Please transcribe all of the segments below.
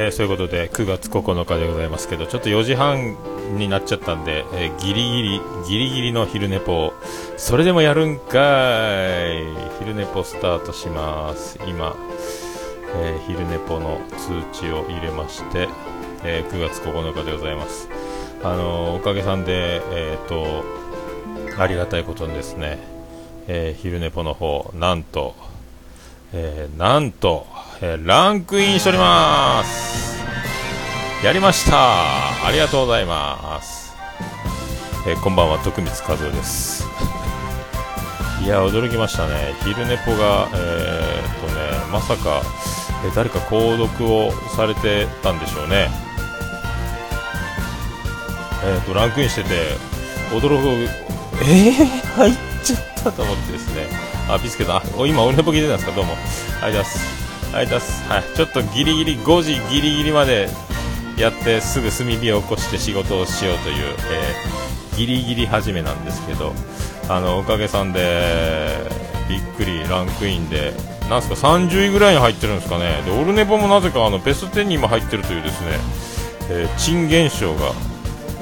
えー、そういうことで9月9日でございますけどちょっと4時半になっちゃったんで、えー、ギリギリギリギリの昼寝ぽそれでもやるんかい。昼寝ぽスタートします。今、えー、昼寝ぽの通知を入れまして、え9月9日でございます。あのおかげさんでえっ、とありがたいことにですね、え昼寝ぽの方なんと、えなんとえー、ランクインしております。やりました。ありがとうございます、えー、こんばんは。徳光和夫です。いや驚きましたね。昼寝ぽがえー、っとねまさか、えー、誰か購読をされてたんでしょうね。えー、っとランクインしてて驚くえー、入っちゃったと思ってですね。あビスケさん。今俺のポ聞いてたんですか？どうも。ありがとうございます。はい、はい、ちょっとギリギリ5時ギリギリまでやってすぐ炭火を起こして仕事をしようという、えー、ギリギリ始めなんですけどあのおかげさんでびっくりランクインでなんすか30位ぐらいに入ってるんですかね。でオルネポもなぜかあのベスト10にも入ってるというですね、えー、珍現象が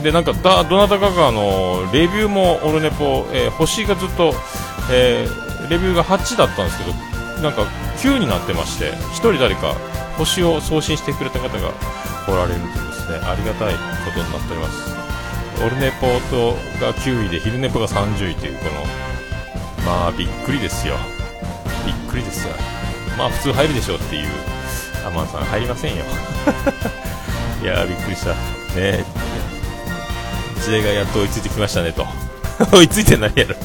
でなんかだどなたかがあのレビューもオルネポ、えー、星がずっと、えー、レビューが8だったんですけどなんか9になってまして1人誰か星を送信してくれた方がおられるとですねありがたいことになっております。オルネポートが9位で昼ネポが30位というこのまあびっくりですよ。びっくりですよ。まあ普通入るでしょうっていうアマンさん入りませんよ。いやびっくりした。ね時代がやっと追いついてきましたねと。追いついてないやろ。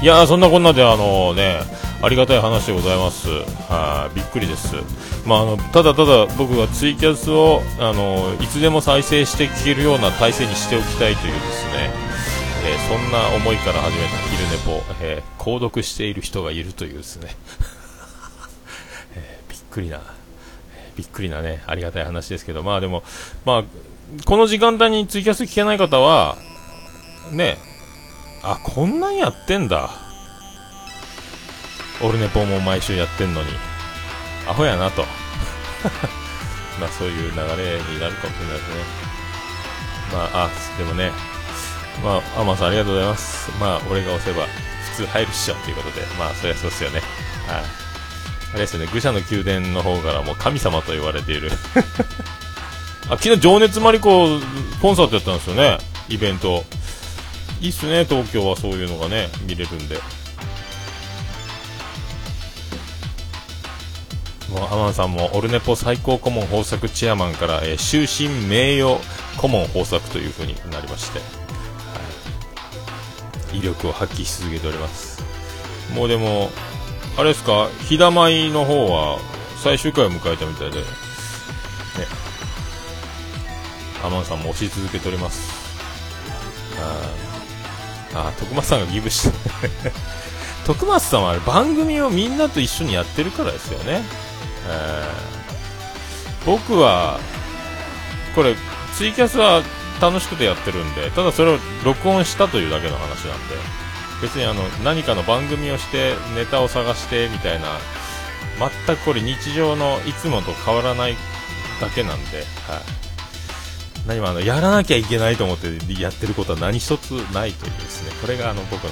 いやそんなこんなであのねありがたい話でございます。はびっくりです、まあ、あのただただ僕がツイキャスをあのいつでも再生して聞けるような体制にしておきたいというですね、えー、そんな思いから始めた昼寝ぽ、えー、購読している人がいるというですね、えー、びっくりなびっくりなねありがたい話ですけど。まあでもまあこの時間帯にツイキャス聞けない方はねあこんなんやってんだ。オルネポも毎週やってんのに。アホやなと。まあそういう流れになるかもしれないですね。まああでもね。まあアマンさんありがとうございます。まあ俺が押せば普通入るっしょということで。まあそりゃそうですよね。はい、あ、れですよね。愚者の宮殿の方からも神様と言われている。あ昨日情熱マリココンサートやったんですよね。イベント。いいっすね東京はそういうのがね見れるんでもうアマンさんもオルネポ最高顧問豊作チェアマンから、えー、終身名誉顧問豊作という風になりまして、はい、威力を発揮し続けております。もうでもあれですか日だまいの方は最終回を迎えたみたいでね。アマンさんも押し続けております。ああ徳松さんがギブして。徳松さんは番組をみんなと一緒にやってるからですよね、え、僕はこれツイキャスは楽しくてやってるんでただそれを録音したというだけの話なんで別にあの何かの番組をしてネタを探してみたいな全くこれ日常のいつもと変わらないだけなんで、はい。何もあのやらなきゃいけないと思ってやってることは何一つないというですねこれがあの僕の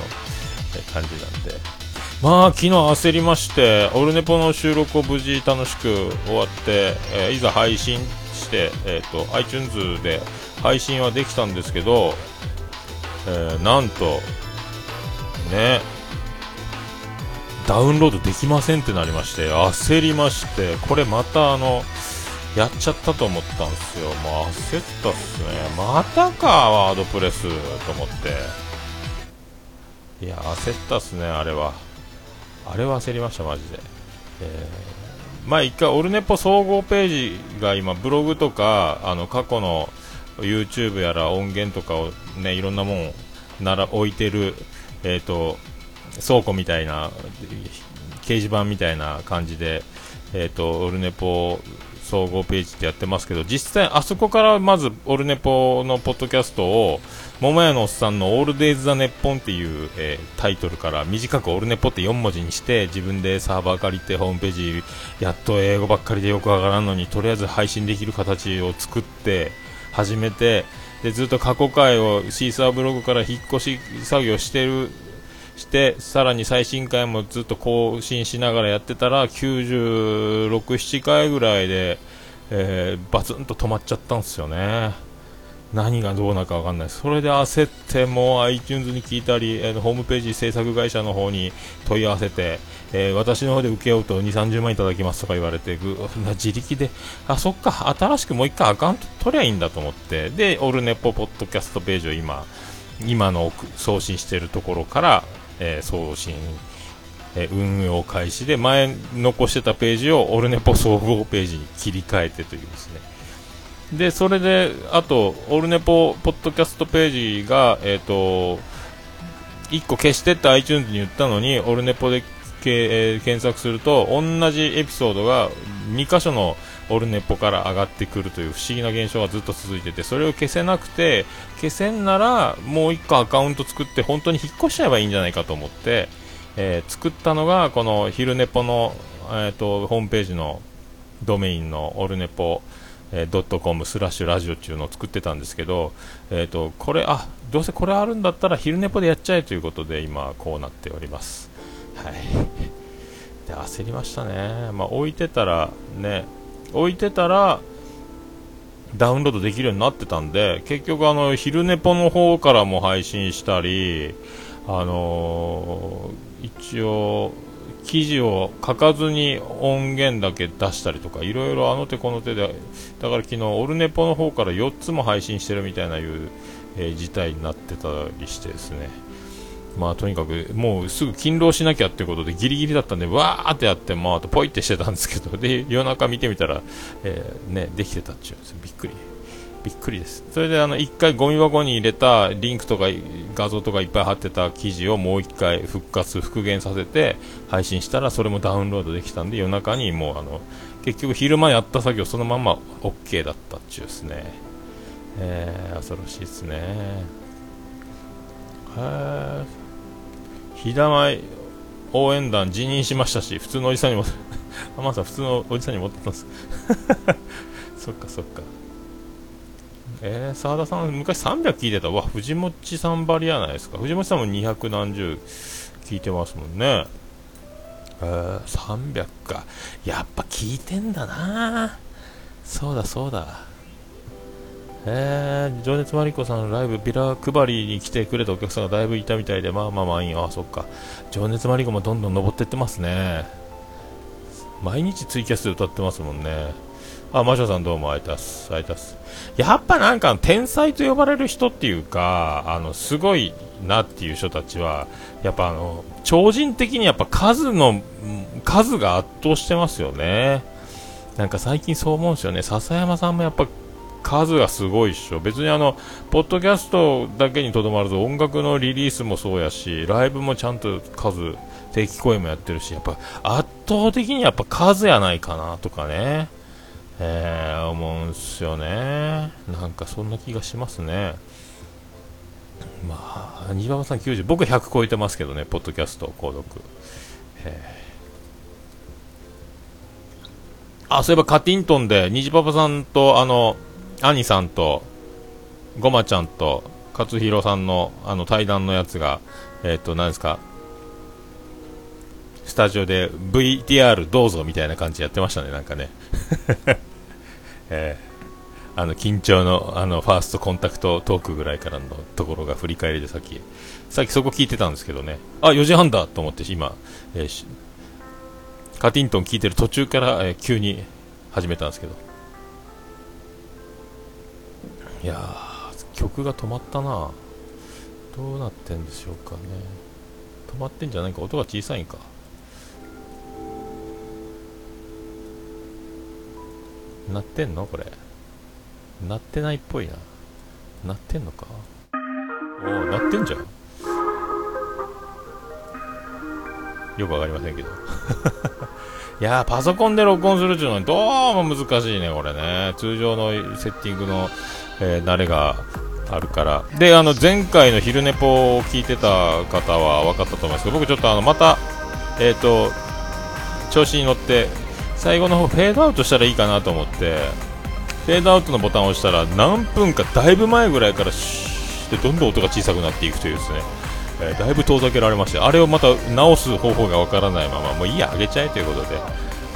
感じなんで。まあ昨日焦りましてオルネポの収録を無事楽しく終わって、えー、いざ配信して、えーと、iTunes で配信はできたんですけど、えー、なんとねダウンロードできませんってなりまして焦りましてこれまたあのやっちゃったと思ったんですよ。もう焦ったっすね。またか、ワードプレスと思って。いや、焦ったっすね、あれは。あれは焦りました、マジで。えー、まあ一回、オルネポ総合ページが今、ブログとか、あの、過去の YouTube やら音源とかをね、いろんなもんなら置いてる、えっ、ー、と、倉庫みたいな、掲示板みたいな感じで、えっ、と、オルネポ総合ページってやってますけど、実際あそこからまずオルネポのポッドキャストを、桃屋のおっさんのオールデイズ・ザ・ネッポンっていう、えー、タイトルから短くオルネポって4文字にして自分でサーバー借りてホームページやっと英語ばっかりでよくわからんのにとりあえず配信できる形を作って始めてでずっと過去回をシーサーブログから引っ越し作業してるしてさらに最新回もずっと更新しながらやってたら96、7回ぐらいで、えー、バツンと止まっちゃったんですよね。何がどうなるか分かんないそれで焦ってもう iTunes に聞いたり、えー、ホームページ制作会社の方に問い合わせて、えー、私の方で請け負うと2、30万いただきますとか言われてぐ自力で。あそっか。新しくもう1回アカウント取りゃいいんだと思って。でオルネポポッドキャストページを今今の送信しているところから、えー、送信え運用開始で前残してたページをオルネポ総合ページに切り替えてというですね。で、それで、あと、オルネポ、ポッドキャストページが、えっ、ー、と、1個消してって iTunes に言ったのに、オルネポで、えー、検索すると、同じエピソードが2箇所のオルネポから上がってくるという不思議な現象がずっと続いてて、それを消せなくて、消せんなら、もう1個アカウント作って、本当に引っ越しちゃえばいいんじゃないかと思って、えー、作ったのが、この昼ネポの、えーと、ホームページのドメインのオルネポ、え、ドットコムスラッシュラジオっていうのを作ってたんですけど、えーと、これあどうせこれあるんだったら昼寝ぽでやっちゃえということで今こうなっております。はい、で焦りましたね、まあ、置いてたらね置いてたらダウンロードできるようになってたんで結局あの昼寝ぽの方からも配信したりあのー、一応記事を書かずに音源だけ出したりとかいろいろあの手この手でだから昨日オルネポの方から4つも配信してるみたいないう、えー、事態になってたりしてですね。まあとにかくもうすぐ勤労しなきゃっていうことでギリギリだったんでわーってやってまあとポイってしてたんですけど で夜中見てみたら、えー、ねできてたっちゅうんですびっくり。びっくりです。それであの1回ゴミ箱に入れたリンクとか画像とかいっぱい貼ってた記事をもう1回復活、復元させて配信したらそれもダウンロードできたんで夜中にもうあの結局昼間やった作業そのまま OK だったっちゅうですね。えー、恐ろしいですね。へひだまい応援団辞任しましたし、普通のおじさんにも、あ、まさ普通のおじさんに持ってたんです。そっかそっか。えー、澤田さん、昔300聞いてた。わ、藤本さんばりやないですか。藤本さんも200何十聞いてますもんね。えー、300か。やっぱ聞いてんだなそうだそうだ。えー、情熱マリコさんのライブ、ビラ配りに来てくれたお客さんがだいぶいたみたいで、まあまあ満員。あ、そっか。情熱マリコもどんどん登ってってますね。毎日ツイキャスで歌ってますもんね。あ、マシャさんどうも、あいたす、あいたす。やっぱなんか天才と呼ばれる人っていうか、あの、すごいなっていう人たちは、やっぱあの、超人的にやっぱ数の、数が圧倒してますよね。なんか最近そう思うんですよね。笹山さんもやっぱ数がすごいっしょ。別にあの、ポッドキャストだけにとどまると音楽のリリースもそうやし、ライブもちゃんと数、定期公演もやってるし、やっぱ圧倒的にやっぱ数やないかなとかね。えー、思うんすよね。なんかそんな気がしますね。まあ、ババさん90、僕100超えてますけどね、ポッドキャスト、購読。あ、そういえばカティントンで、虹パパさんと、あの、兄さんと、ごまちゃんと、勝弘さんの、あの、対談のやつが、えっ、と、何ですか、スタジオで VTR どうぞみたいな感じやってましたね、なんかね。えー、あの緊張のあのファーストコンタクトトークぐらいからのところが振り返りでさっきさっきそこ聞いてたんですけどねあ4時半だと思って今、えー、カティントン聞いてる途中から、えー、急に始めたんですけどいや曲が止まったなどうなってんでしょうかね止まってんじゃないか音が小さいんかなってんの？これ。なってないっぽいな。なってんのか？おお、なってんじゃん。よくわかりませんけど。いやー、パソコンで録音するっていうのはどうも難しいね、これね。通常のセッティングの、えー、慣れがあるから。で、あの、前回の昼寝ぽを聞いてた方は分かったと思いますけど、僕ちょっとあの、また、え、ー、と、調子に乗って、最後の方フェードアウトしたらいいかなと思って、フェードアウトのボタンを押したら何分かだいぶ前ぐらいからシューってどんどん音が小さくなっていくというですね、えー、だいぶ遠ざけられましてあれをまた直す方法がわからないままもういいや、上げちゃえということで、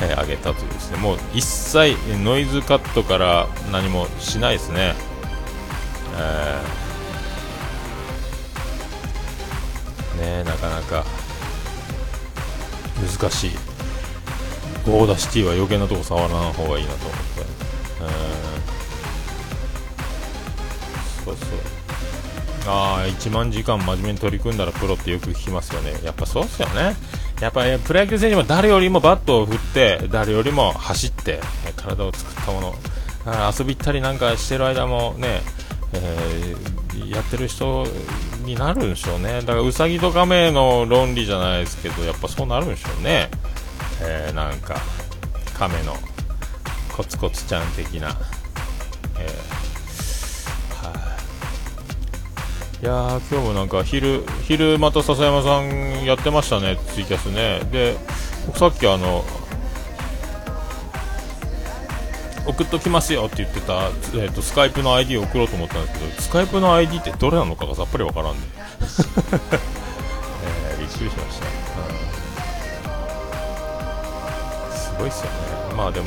えー、上げたというですね。もう一切ノイズカットから何もしないですね、ねなかなか。難しい。ゴーダシティは余計なとこ触らない方がいいなと思って。そうそう。ああ1万時間真面目に取り組んだらプロってよく聞きますよね。やっぱそうっすよね。やっぱりプロ野球選手も誰よりもバットを振って誰よりも走って体を作ったもの。遊び行ったりなんかしてる間もね、えー、やってる人になるんでしょうね。だからウサギとカメの論理じゃないですけどやっぱそうなるんでしょうね、えー、なんかカメのコツコツちゃん的な、えー、はい、いや今日もなんか昼昼また笹山さんやってましたねツイキャスね。で僕さっきあの送っときますよって言ってた、えーと、スカイプの ID を送ろうと思ったんですけどスカイプの ID ってどれなのかがさっぱりわからんで、えー、びっくりしました、うん、すごいっすよね。まあでも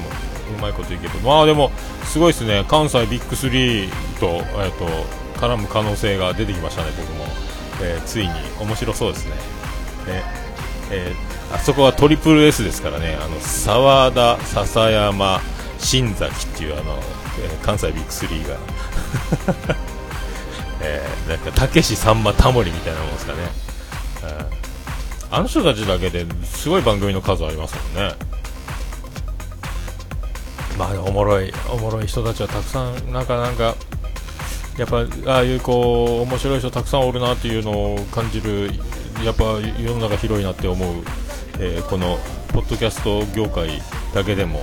うまいこといけば。まあでもすごいですね。関西ビッグ3と,、えーと、絡む可能性が出てきましたね僕も、えー、ついに。面白そうですね。ね、えー、あそこはトリプル S ですからね。あの沢田笹山新崎っていうあの、えー、関西ビッグ3が。えー、なんかたけしさんまタモリみたいなもんですかね、えー、あの人たちだけですごい番組の数ありますもんね。まあおもろいおもろい人たちはたくさんなんかなんかやっぱああいうこう面白い人たくさんおるなっていうのを感じるやっぱ世の中広いなって思う、えー、このポッドキャスト業界だけでも、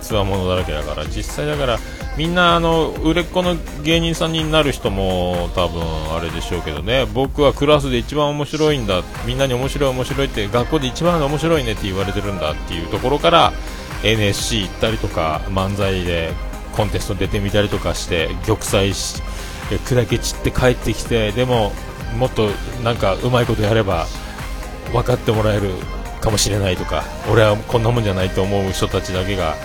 つわものだらけだから実際だからみんなあの売れっ子の芸人さんになる人も多分あれでしょうけどね。僕はクラスで一番面白いんだみんなに面白い面白いって学校で一番面白いねって言われてるんだっていうところから NSC 行ったりとか漫才でコンテスト出てみたりとかして玉砕し砕け散って帰ってきてでももっとなんかうまいことやれば分かってもらえるかもしれないとか俺はこんなもんじゃないと思う人たちだけが、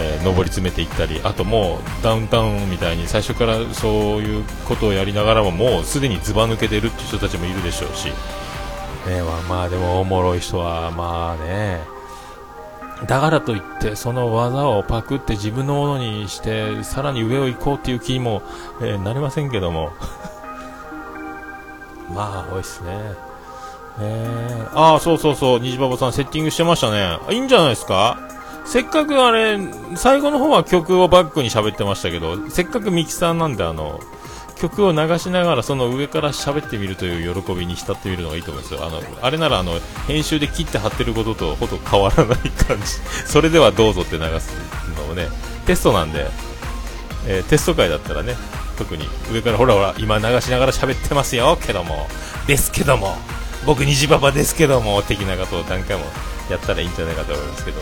えー、上り詰めていったりあともうダウンタウンみたいに最初からそういうことをやりながらももうすでにずば抜けてるっていう人たちもいるでしょうし、ねまあ、まあでもおもろい人はまあね。だからといってその技をパクって自分のものにしてさらに上を行こうっていう気にも、えー、なりませんけども。まあ多いっすね。え、ああそうそうそう。虹パパさんセッティングしてましたね。いいんじゃないですか？せっかくあれ最後の方は曲をバックに喋ってましたけどせっかくミキサーなんであの曲を流しながらその上から喋ってみるという喜びに浸ってみるのがいいと思いますよ。あのあれならあの編集で切って貼ってることとほと変わらない感じ。それではどうぞって流すのをねテストなんで、えー、テスト会だったらね特に上からほらほら今流しながら喋ってますよけども。ですけども。僕虹パパですけども的なことを何回もやったらいいんじゃないかと思いますけど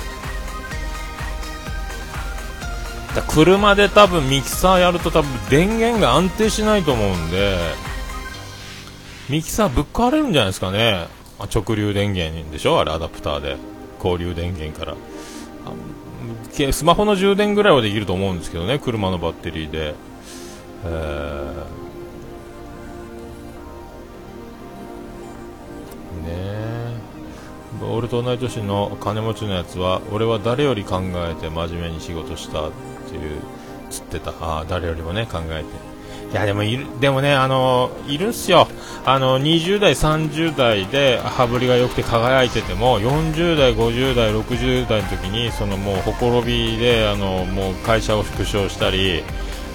車で多分ミキサーやると多分電源が安定しないと思うんで、ミキサーぶっ壊れるんじゃないですかね。直流電源でしょ？あれアダプターで。交流電源から。スマホの充電ぐらいはできると思うんですけどね、車のバッテリーで。えー、ね。俺と同い年の金持ちのやつは、俺は誰より考えて真面目に仕事したっていうつってた。あ誰よりもね考えて。いやでもいるでもねあのいるんすよ。あの20代30代で羽振りが良くて輝いてても40代50代60代の時にそのもうほころびであのもう会社を縮小したり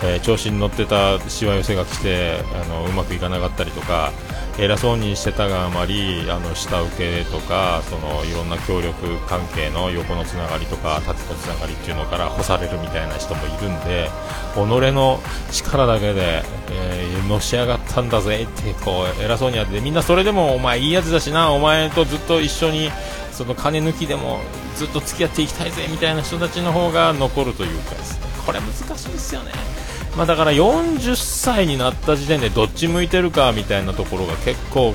えー、調子に乗ってたしわ寄せが来てあのうまくいかなかったりとか偉そうにしてたがあまりあの下請けとかそのいろんな協力関係の横のつながりとか縦のつながりっていうのから干されるみたいな人もいるんで己の力だけで、えー、のし上がったんだぜってこう偉そうにやってみんなそれでもお前いいやつだしなお前とずっと一緒にその金抜きでもずっと付き合っていきたいぜみたいな人たちの方が残るというかですねこれ難しいですよね。まあ、だから40歳になった時点でどっち向いてるかみたいなところが結構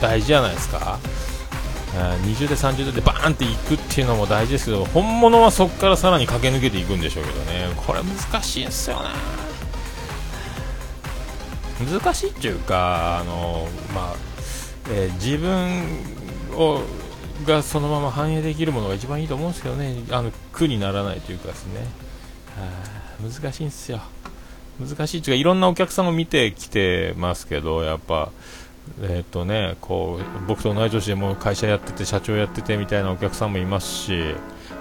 大事じゃないですか。20で30でバーンっていくっていうのも大事ですけど本物はそこからさらに駆け抜けていくんでしょうけどね。これ難しいですよね。難しいっていうかあの、まあえー、自分をがそのまま反映できるものが一番いいと思うんですけどね。あの苦にならないというかですね。難しいんですよ。難しいというかいろんなお客さんを見てきてますけどやっぱえっ、とねこう僕と同い年でも会社やってて社長やっててみたいなお客さんもいますし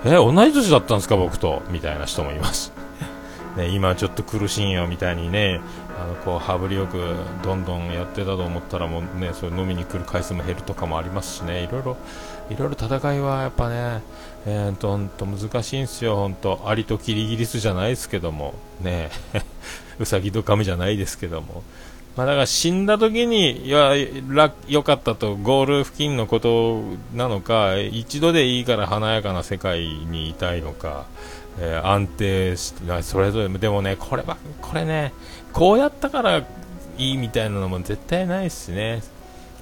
え同い年だったんですか僕と？みたいな人もいます。ね、今ちょっと苦しいよみたいにねあのこう羽振りよくどんどんやってたと思ったらもうねそれ飲みに来る回数も減るとかもありますしねいろいろいろいろ戦いはやっぱねえー、とほんと難しいんですよ本当アリとキリギリスじゃないですけどもね。ウサギとカメじゃないですけども。まあ、だから死んだ時にいや良かったとゴール付近のことなのか一度でいいから華やかな世界にいたいのか、えー、安定してそれぞれでもねこれはこれねこうやったからいいみたいなのも絶対ないですね。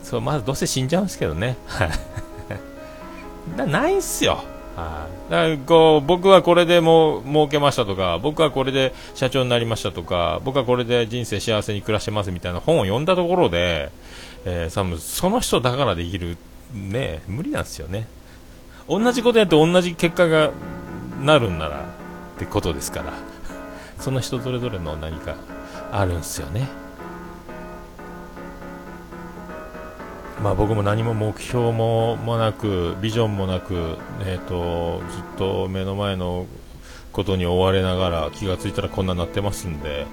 そうまずどうせ死んじゃうんですけどね。ないっすよ。はい、だからこう僕はこれでもう儲けましたとか僕はこれで社長になりましたとか僕はこれで人生幸せに暮らしてますみたいな本を読んだところで、えー、その人だからできるね無理なんですよね。同じことやって同じ結果がなるんならってことですから。その人それぞれの何かあるんですよね。まあ、僕も何も目標もなくビジョンもなく、えーと、ずっと目の前のことに追われながら気がついたらこんなになってますんで、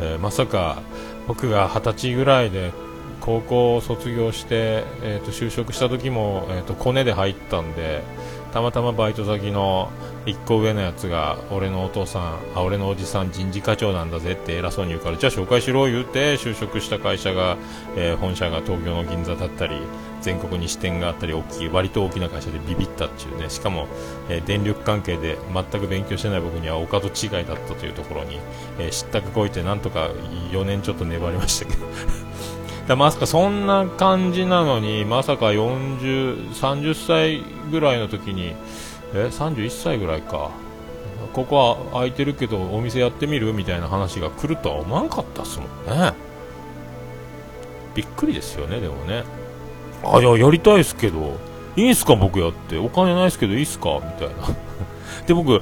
えー、まさか僕が二十歳ぐらいで高校を卒業して、えーと、就職した時も、えーとコネで入ったんでたまたまバイト先の1個上のやつが俺のお父さんあ俺のおじさん人事課長なんだぜって偉そうに言うからじゃあ紹介しろ言うて就職した会社が、えー、本社が東京の銀座だったり全国に支店があったり大きい割と大きな会社でビビったっていうねしかも、えー、電力関係で全く勉強してない僕にはお門違いだったというところに、えー、知ったかこいてなんとか4年ちょっと粘りましたけど。だまさかそんな感じなのにまさか40、30歳ぐらいの時にえ31歳ぐらいか。ここは空いてるけどお店やってみる？みたいな話が来るとは思わんかったっすもんね。びっくりですよねでもね。あいややりたいっすけど。いいんすか僕やって。お金ないっすけどいいっすか？みたいな。で僕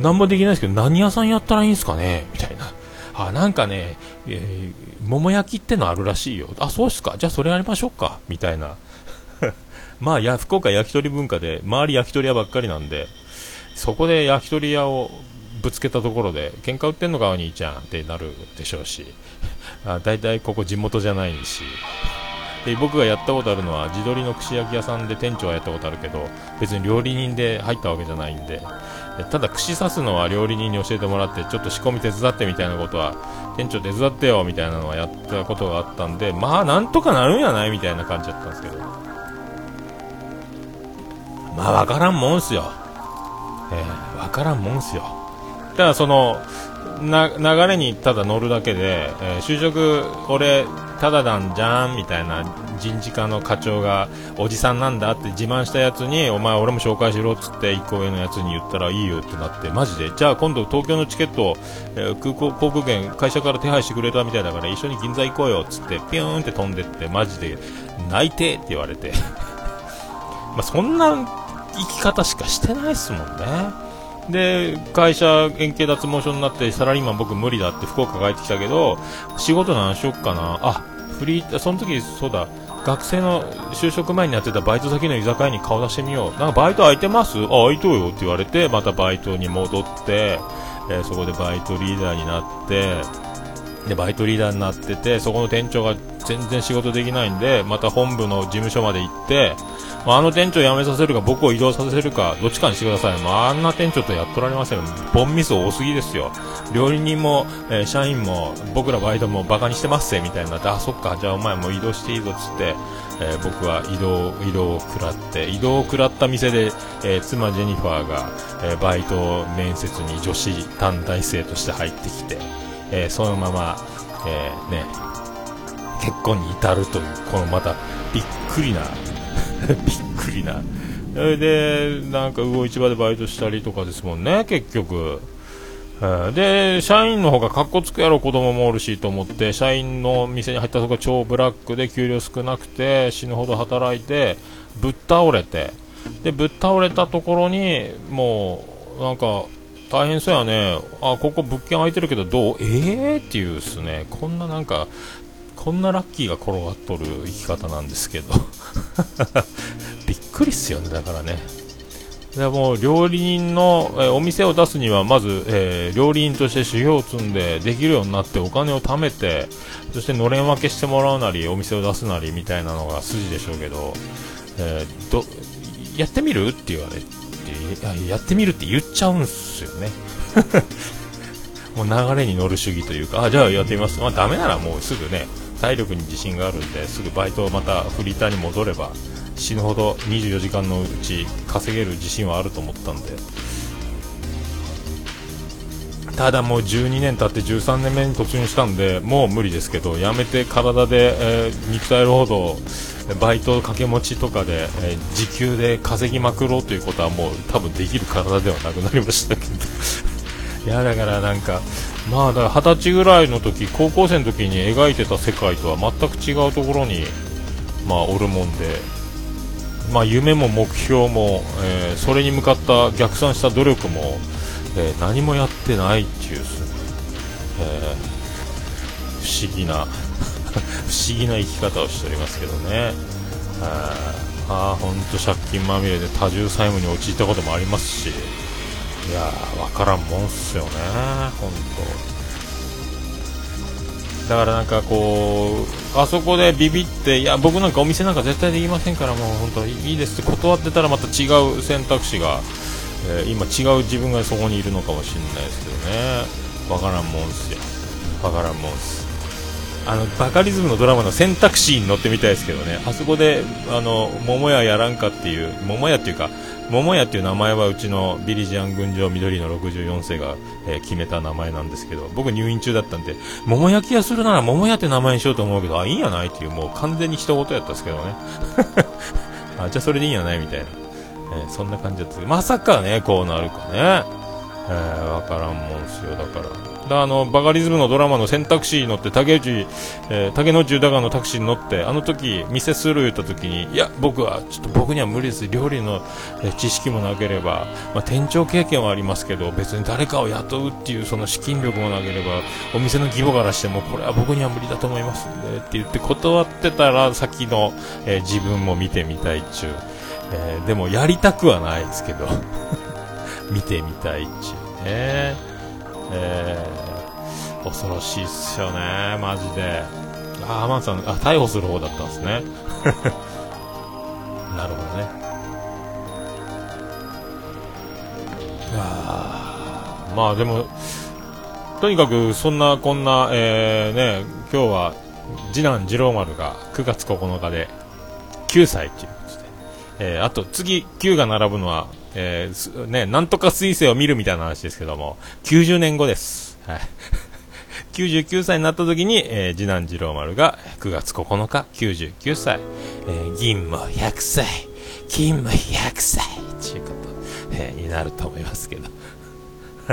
何もできないですけど何屋さんやったらいいんすかね？みたいな。あなんかね、えー、桃焼きってのあるらしいよ。あそうっすか。じゃあそれやりましょうか。みたいな。まあや福岡焼き鳥文化で周り焼き鳥屋ばっかりなんでそこで焼き鳥屋をぶつけたところで喧嘩売ってんのかお兄ちゃんってなるでしょうし。あ大体ここ地元じゃないし。で僕がやったことあるのは地鶏の串焼き屋さんで店長はやったことあるけど別に料理人で入ったわけじゃないんで。ただ串刺すのは料理人に教えてもらってちょっと仕込み手伝ってみたいなことは店長手伝ってよみたいなのはやったことがあったんでまあなんとかなるんやないみたいな感じだったんですけどまあ、分からんもんすよ。えー、わからんもんすよ。ただ、その、な、流れにただ乗るだけで、えー、就職、俺、ただなんじゃんみたいな人事課の課長が、おじさんなんだって自慢したやつに、お前俺も紹介しろっつって、一個上のやつに言ったらいいよってなって、マジで？じゃあ今度東京のチケット、えー、空港、航空券、会社から手配してくれたみたいだから一緒に銀座行こうよっつって、ピューンって飛んでって、マジで、内定って言われて。ま、そんな生き方しかしてないですもんね。で、会社円形脱毛症になってサラリーマン僕無理だって福岡帰ってきたけど、仕事何しよっかな。あ、フリー、その時そうだ、学生の就職前にやってたバイト先の居酒屋に顔出してみよう。なんかバイト空いてます？あ、空いとうよって言われて、またバイトに戻って、えー、そこでバイトリーダーになってでバイトリーダーになっててそこの店長が全然仕事できないんでまた本部の事務所まで行ってまあ、あの店長辞めさせるか僕を移動させるかどっちかにしてください、まあ、あんな店長とやっとられません。よボンミス多すぎですよ。料理人も、えー、社員も僕らバイトもバカにしてますぜみたいにな。ってあそっか。じゃあお前もう移動していいぞっつってえー、僕は移動移動を食らって移動を食らった店で、えー、妻ジェニファーが、え、バイト面接に女子短大生として入ってきて、えそのまま、えね結婚に至るというこのまたびっくりなびっくりな。でなんか魚市場でバイトしたりとかですもんね結局。で、社員の方がかっこつくやろ、子供もおるしと思って、社員の店に入ったとこ超ブラックで給料少なくて、死ぬほど働いて、ぶっ倒れて、で、ぶっ倒れたところに、もう、なんか、大変そうやね、あ、ここ物件空いてるけどどう？ええー、っていうっすね、こんななんか、こんなラッキーが転がっとる生き方なんですけど。びっくりっすよね、だからね。でも料理人の、え、お店を出すにはまず、えー、料理人として修行を積んでできるようになってお金を貯めてそしてのれん分けしてもらうなりお店を出すなりみたいなのが筋でしょうけど,、えー、どやってみる？って言われて。ってやってみるって言っちゃうんすよね。もう流れに乗る主義というかあじゃあやってみます、まあ、ダメならもうすぐね体力に自信があるんですぐバイトをまたフリーターに戻れば死ぬほど24時間のうち稼げる自信はあると思ったんで。ただもう12年経って13年目に突入したんでもう無理ですけどやめて体で、えー、肉体労働バイト掛け持ちとかで、えー、時給で稼ぎまくろうということはもう多分できる体ではなくなりましたけど。いやだからなんかまあだから二十歳ぐらいの時高校生の時に描いてた世界とは全く違うところにまあおるもんでまあ、夢も目標も、えー、それに向かった逆算した努力も、えー、何もやってないっていうす、え、不思議な。不思議な生き方をしておりますけどね。ああ本当借金まみれで多重債務に陥ったこともありますし。いやー分からんもんっすよね本当だからなんかこうあそこでビビっていや僕なんかお店なんか絶対できませんからもう本当いいですって断ってたらまた違う選択肢が、えー、今違う自分がそこにいるのかもしれないですけどね。わからんもんっすよ。わからんもんっす。あのバカリズムのドラマの選択肢に乗ってみたいですけどね。あそこであの桃屋やらんかっていう桃屋っていうか桃屋っていう名前はうちのビリジアン群青緑の64世が、えー、決めた名前なんですけど僕入院中だったんで桃焼き屋するなら桃屋って名前にしようと思うけどあいいんやないっていうもう完全に一言やったんですけどね。あじゃあそれでいいんやないみたいな、えー、そんな感じだったまさかねこうなるかね、えー、わからんもんすよだから。あのバカリズムのドラマの選択肢に乗って竹内、えー、竹野内豊のタクシーに乗ってあの時店する言った時にいや僕はちょっと僕には無理です。料理の、え知識もなければ、まあ、店長経験はありますけど別に誰かを雇うっていうその資金力もなければお店の規模からしてもこれは僕には無理だと思いますんでって言って断ってたら先の、えー、自分も見てみたいっちゅう、えー、でもやりたくはないですけど。見てみたいっちゅうねえー、恐ろしいっすよね、マジで。ああ、マンさん、あ、逮捕する方だったんですね。なるほどね。あまあでも、とにかくそんなこんな、えー、ね、今日は次男次郎丸が9月9日で9歳ということで、えー、あと次9が並ぶのはえー、ね、なんとか彗星を見るみたいな話ですけども、90年後です。はい。99歳になった時に、えー、次男次郎丸が9月9日、99歳、えー、銀も100歳、金も100歳、ということ、えー、になると思いますけど。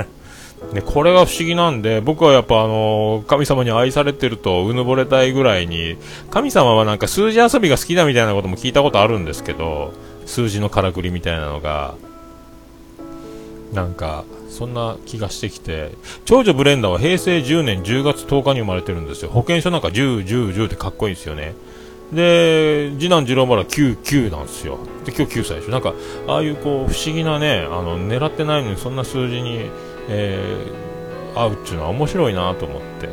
ね、これが不思議なんで、僕はやっぱあのー、神様に愛されてるとうぬぼれたいぐらいに、神様はなんか数字遊びが好きだみたいなことも聞いたことあるんですけど、数字のからくりみたいなのが、なんかそんな気がしてきて長女ブレンダーは平成10年10月10日に生まれてるんですよ保険証なんか10、10、10ってかっこいいですよね、で、次男次郎まだ9、9なんですよ。で、今日9歳でしょ。なんか、ああいうこう、不思議なね、あの、狙ってないのにそんな数字に、えー、合うっていうのは面白いなと思って、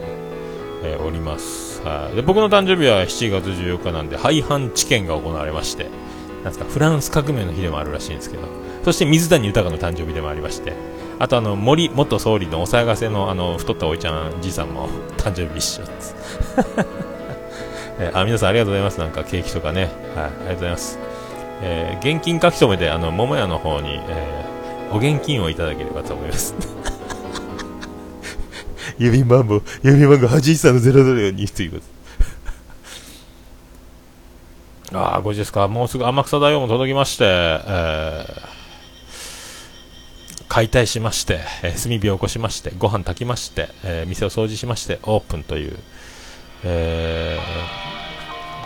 えー、おります。はい。で、僕の誕生日は7月14日なんで、廃藩置県が行われまして、なんですか、フランス革命の日でもあるらしいんですけど、そして水谷豊の誕生日でもありまして、あとあの、森元総理のお騒がせのあの、太ったおいちゃんじいさんも 誕生日一緒です。えー、あ、皆さんありがとうございます。なんかケーキとかね。はい、ありがとうございます。えー、現金書き留めで、あの、桃屋の方に、えー、お現金をいただければと思います。郵便番号、郵便番号83の002ということ。ああ、5時ですか。もうすぐ天草大王も届きまして、えー、解体しまして、えー、炭火を起こしまして、ご飯炊きまして、えー、店を掃除しまして、オープンという、え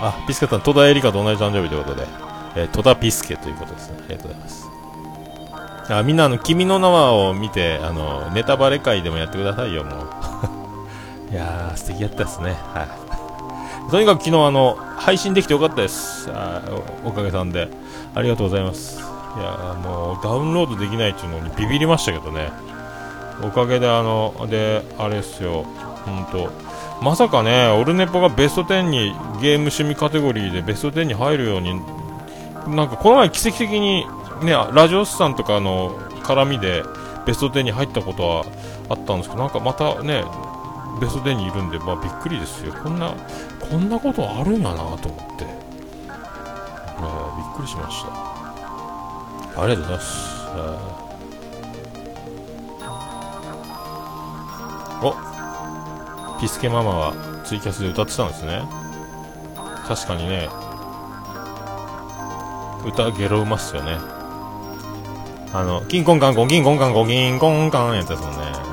ー、あ、ピスケさん、戸田恵梨香と同じ誕生日ということで、え、戸田ピスケということですね。ありがとうございます。あみんな、あの、君の名はを見て、あの、ネタバレ会でもやってくださいよ、もう。いやー、素敵やったですね。はい。とにかく昨日、あの、配信できてよかったです。あおかげさんで。ありがとうございます。いやもう、ダウンロードできないっていうのにビビりましたけどね。おかげで、あの、で、あれっすよ、ほんと、まさかね、オルネポがベスト10にゲーム趣味カテゴリーでベスト10に入るように、なんかこの前奇跡的にね、ラジオスさんとかの絡みでベスト10に入ったことはあったんですけど、なんかまたね、ベスト10にいるんで、まあ、びっくりですよ。こんな、こんなことあるんやなと思って。まあ、びっくりしました。ありがとうございます。お。ピスケママはツイキャスで歌ってたんですね。確かにね。歌ゲロうまっすよね。あのキンコンカンコンキンコンカンコンキンコンカンやったですもんね。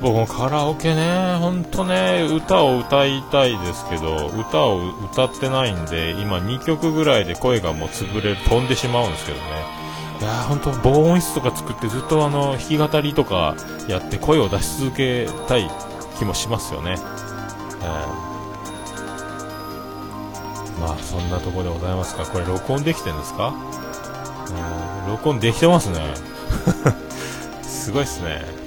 僕もカラオケね、ほんとね、歌を歌いたいですけど、歌を歌ってないんで、今2曲ぐらいで声がもう潰れ、飛んでしまうんですけどね。いやー、ほんと防音室とか作ってずっとあの、弾き語りとかやって声を出し続けたい気もしますよね。えー、まあ、そんなところでございますか。これ録音できてるんですか？うん、録音できてますね。すごいっすね。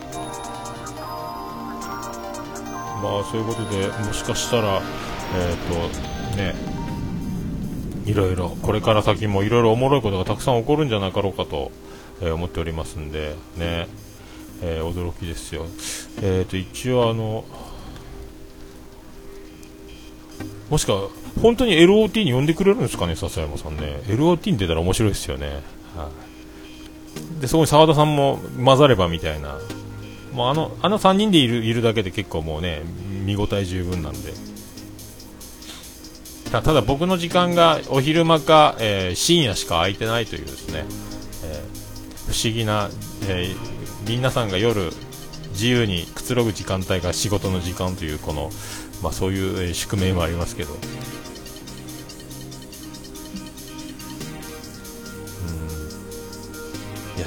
まあ、そういうことで、もしかしたら、え、ー、と、ね、いろいろこれから先もいろいろおもろいことがたくさん起こるんじゃなかろうかと、えー、思っておりますんでね、えー、驚きですよ。えーと、一応あのもしか本当に LOT に呼んでくれるんですかね、笹山さんね。LOT に出たら面白いですよね。はい、で、そこに澤田さんも混ざればみたいな。もうあの、あの3人でいるいるだけで結構もうね、見応え十分なんで。ただ僕の時間がお昼間か、えー、深夜しか空いてないというですね、えー、不思議な、えー、皆さんが夜自由にくつろぐ時間帯が仕事の時間というこの、まあ、そういう、宿命もありますけど。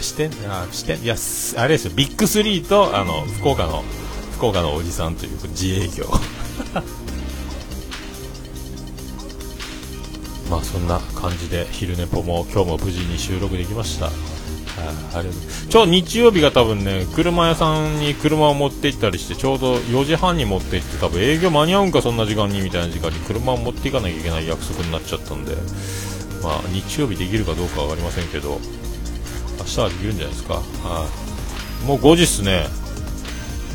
して、あ、して、いや、あれですよ、ビッグスリーと、あの、福岡の、福岡のおじさんという自営業。まあそんな感じで昼寝ぽも今日も無事に収録できました。あれちょ日曜日が多分ね車屋さんに車を持って行ったりしてちょうど4時半に持って行って多分営業間に合うんかそんな時間にみたいな時間に車を持っていかなきゃいけない約束になっちゃったんでまあ日曜日できるかどうか分かりませんけど明日はできるんじゃないですか。はい。もう5時っすね。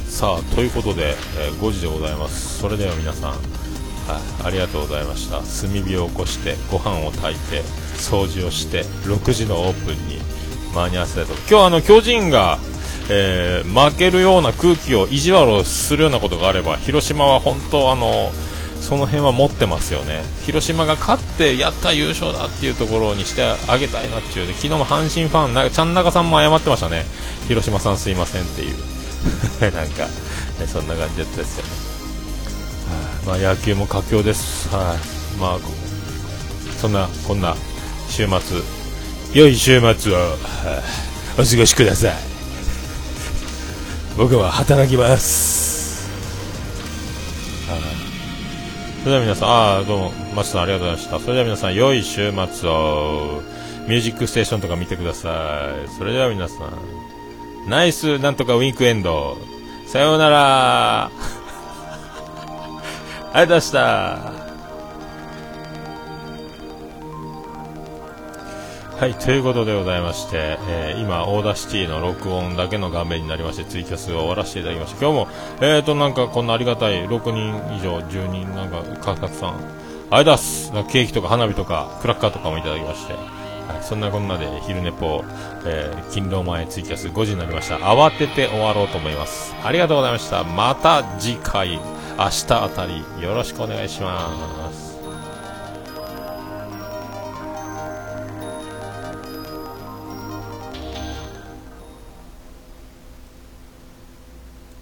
さあということで、えー、5時でございます。それでは皆さんはい、ありがとうございました。炭火を起こしてご飯を炊いて掃除をして6時のオープンに間に合わせたいと。今日あの巨人が、えー、負けるような空気を意地悪をするようなことがあれば広島は本当あのその辺は持ってますよね。広島が勝ってやった優勝だっていうところにしてあげたいなっていう。で昨日も阪神ファンなちゃん中さんも謝ってましたね。広島さんすいませんっていう。なんか、ね、そんな感じだったですよね。まあ、野球も佳境です、はい。まあ、そんなこんな週末。良い週末を、はお過ごしください。僕は働きます、れでは皆さん、ああ、どうも、松さんありがとうございました。それでは皆さん、良い週末を、ミュージックステーションとか見てください。それでは皆さん、ナイスなんとか weekend。さようなら。ありがとうございました。はい、ということでございまして、えー、今、 Audacity の録音だけの画面になりまして、ツイキャスを終わらせていただきました。今日も、えーと、なんかこんなありがたい6人以上、10人、なんか、かたくさん、ありがとうございます。ケーキとか花火とか、クラッカーとかもいただきまして、はい、そんなこんなで昼寝ぽ、えー、勤労前ツイキャス5時になりました。慌てて終わろうと思います。ありがとうございました。また次回、明日あたり、よろしくお願いします。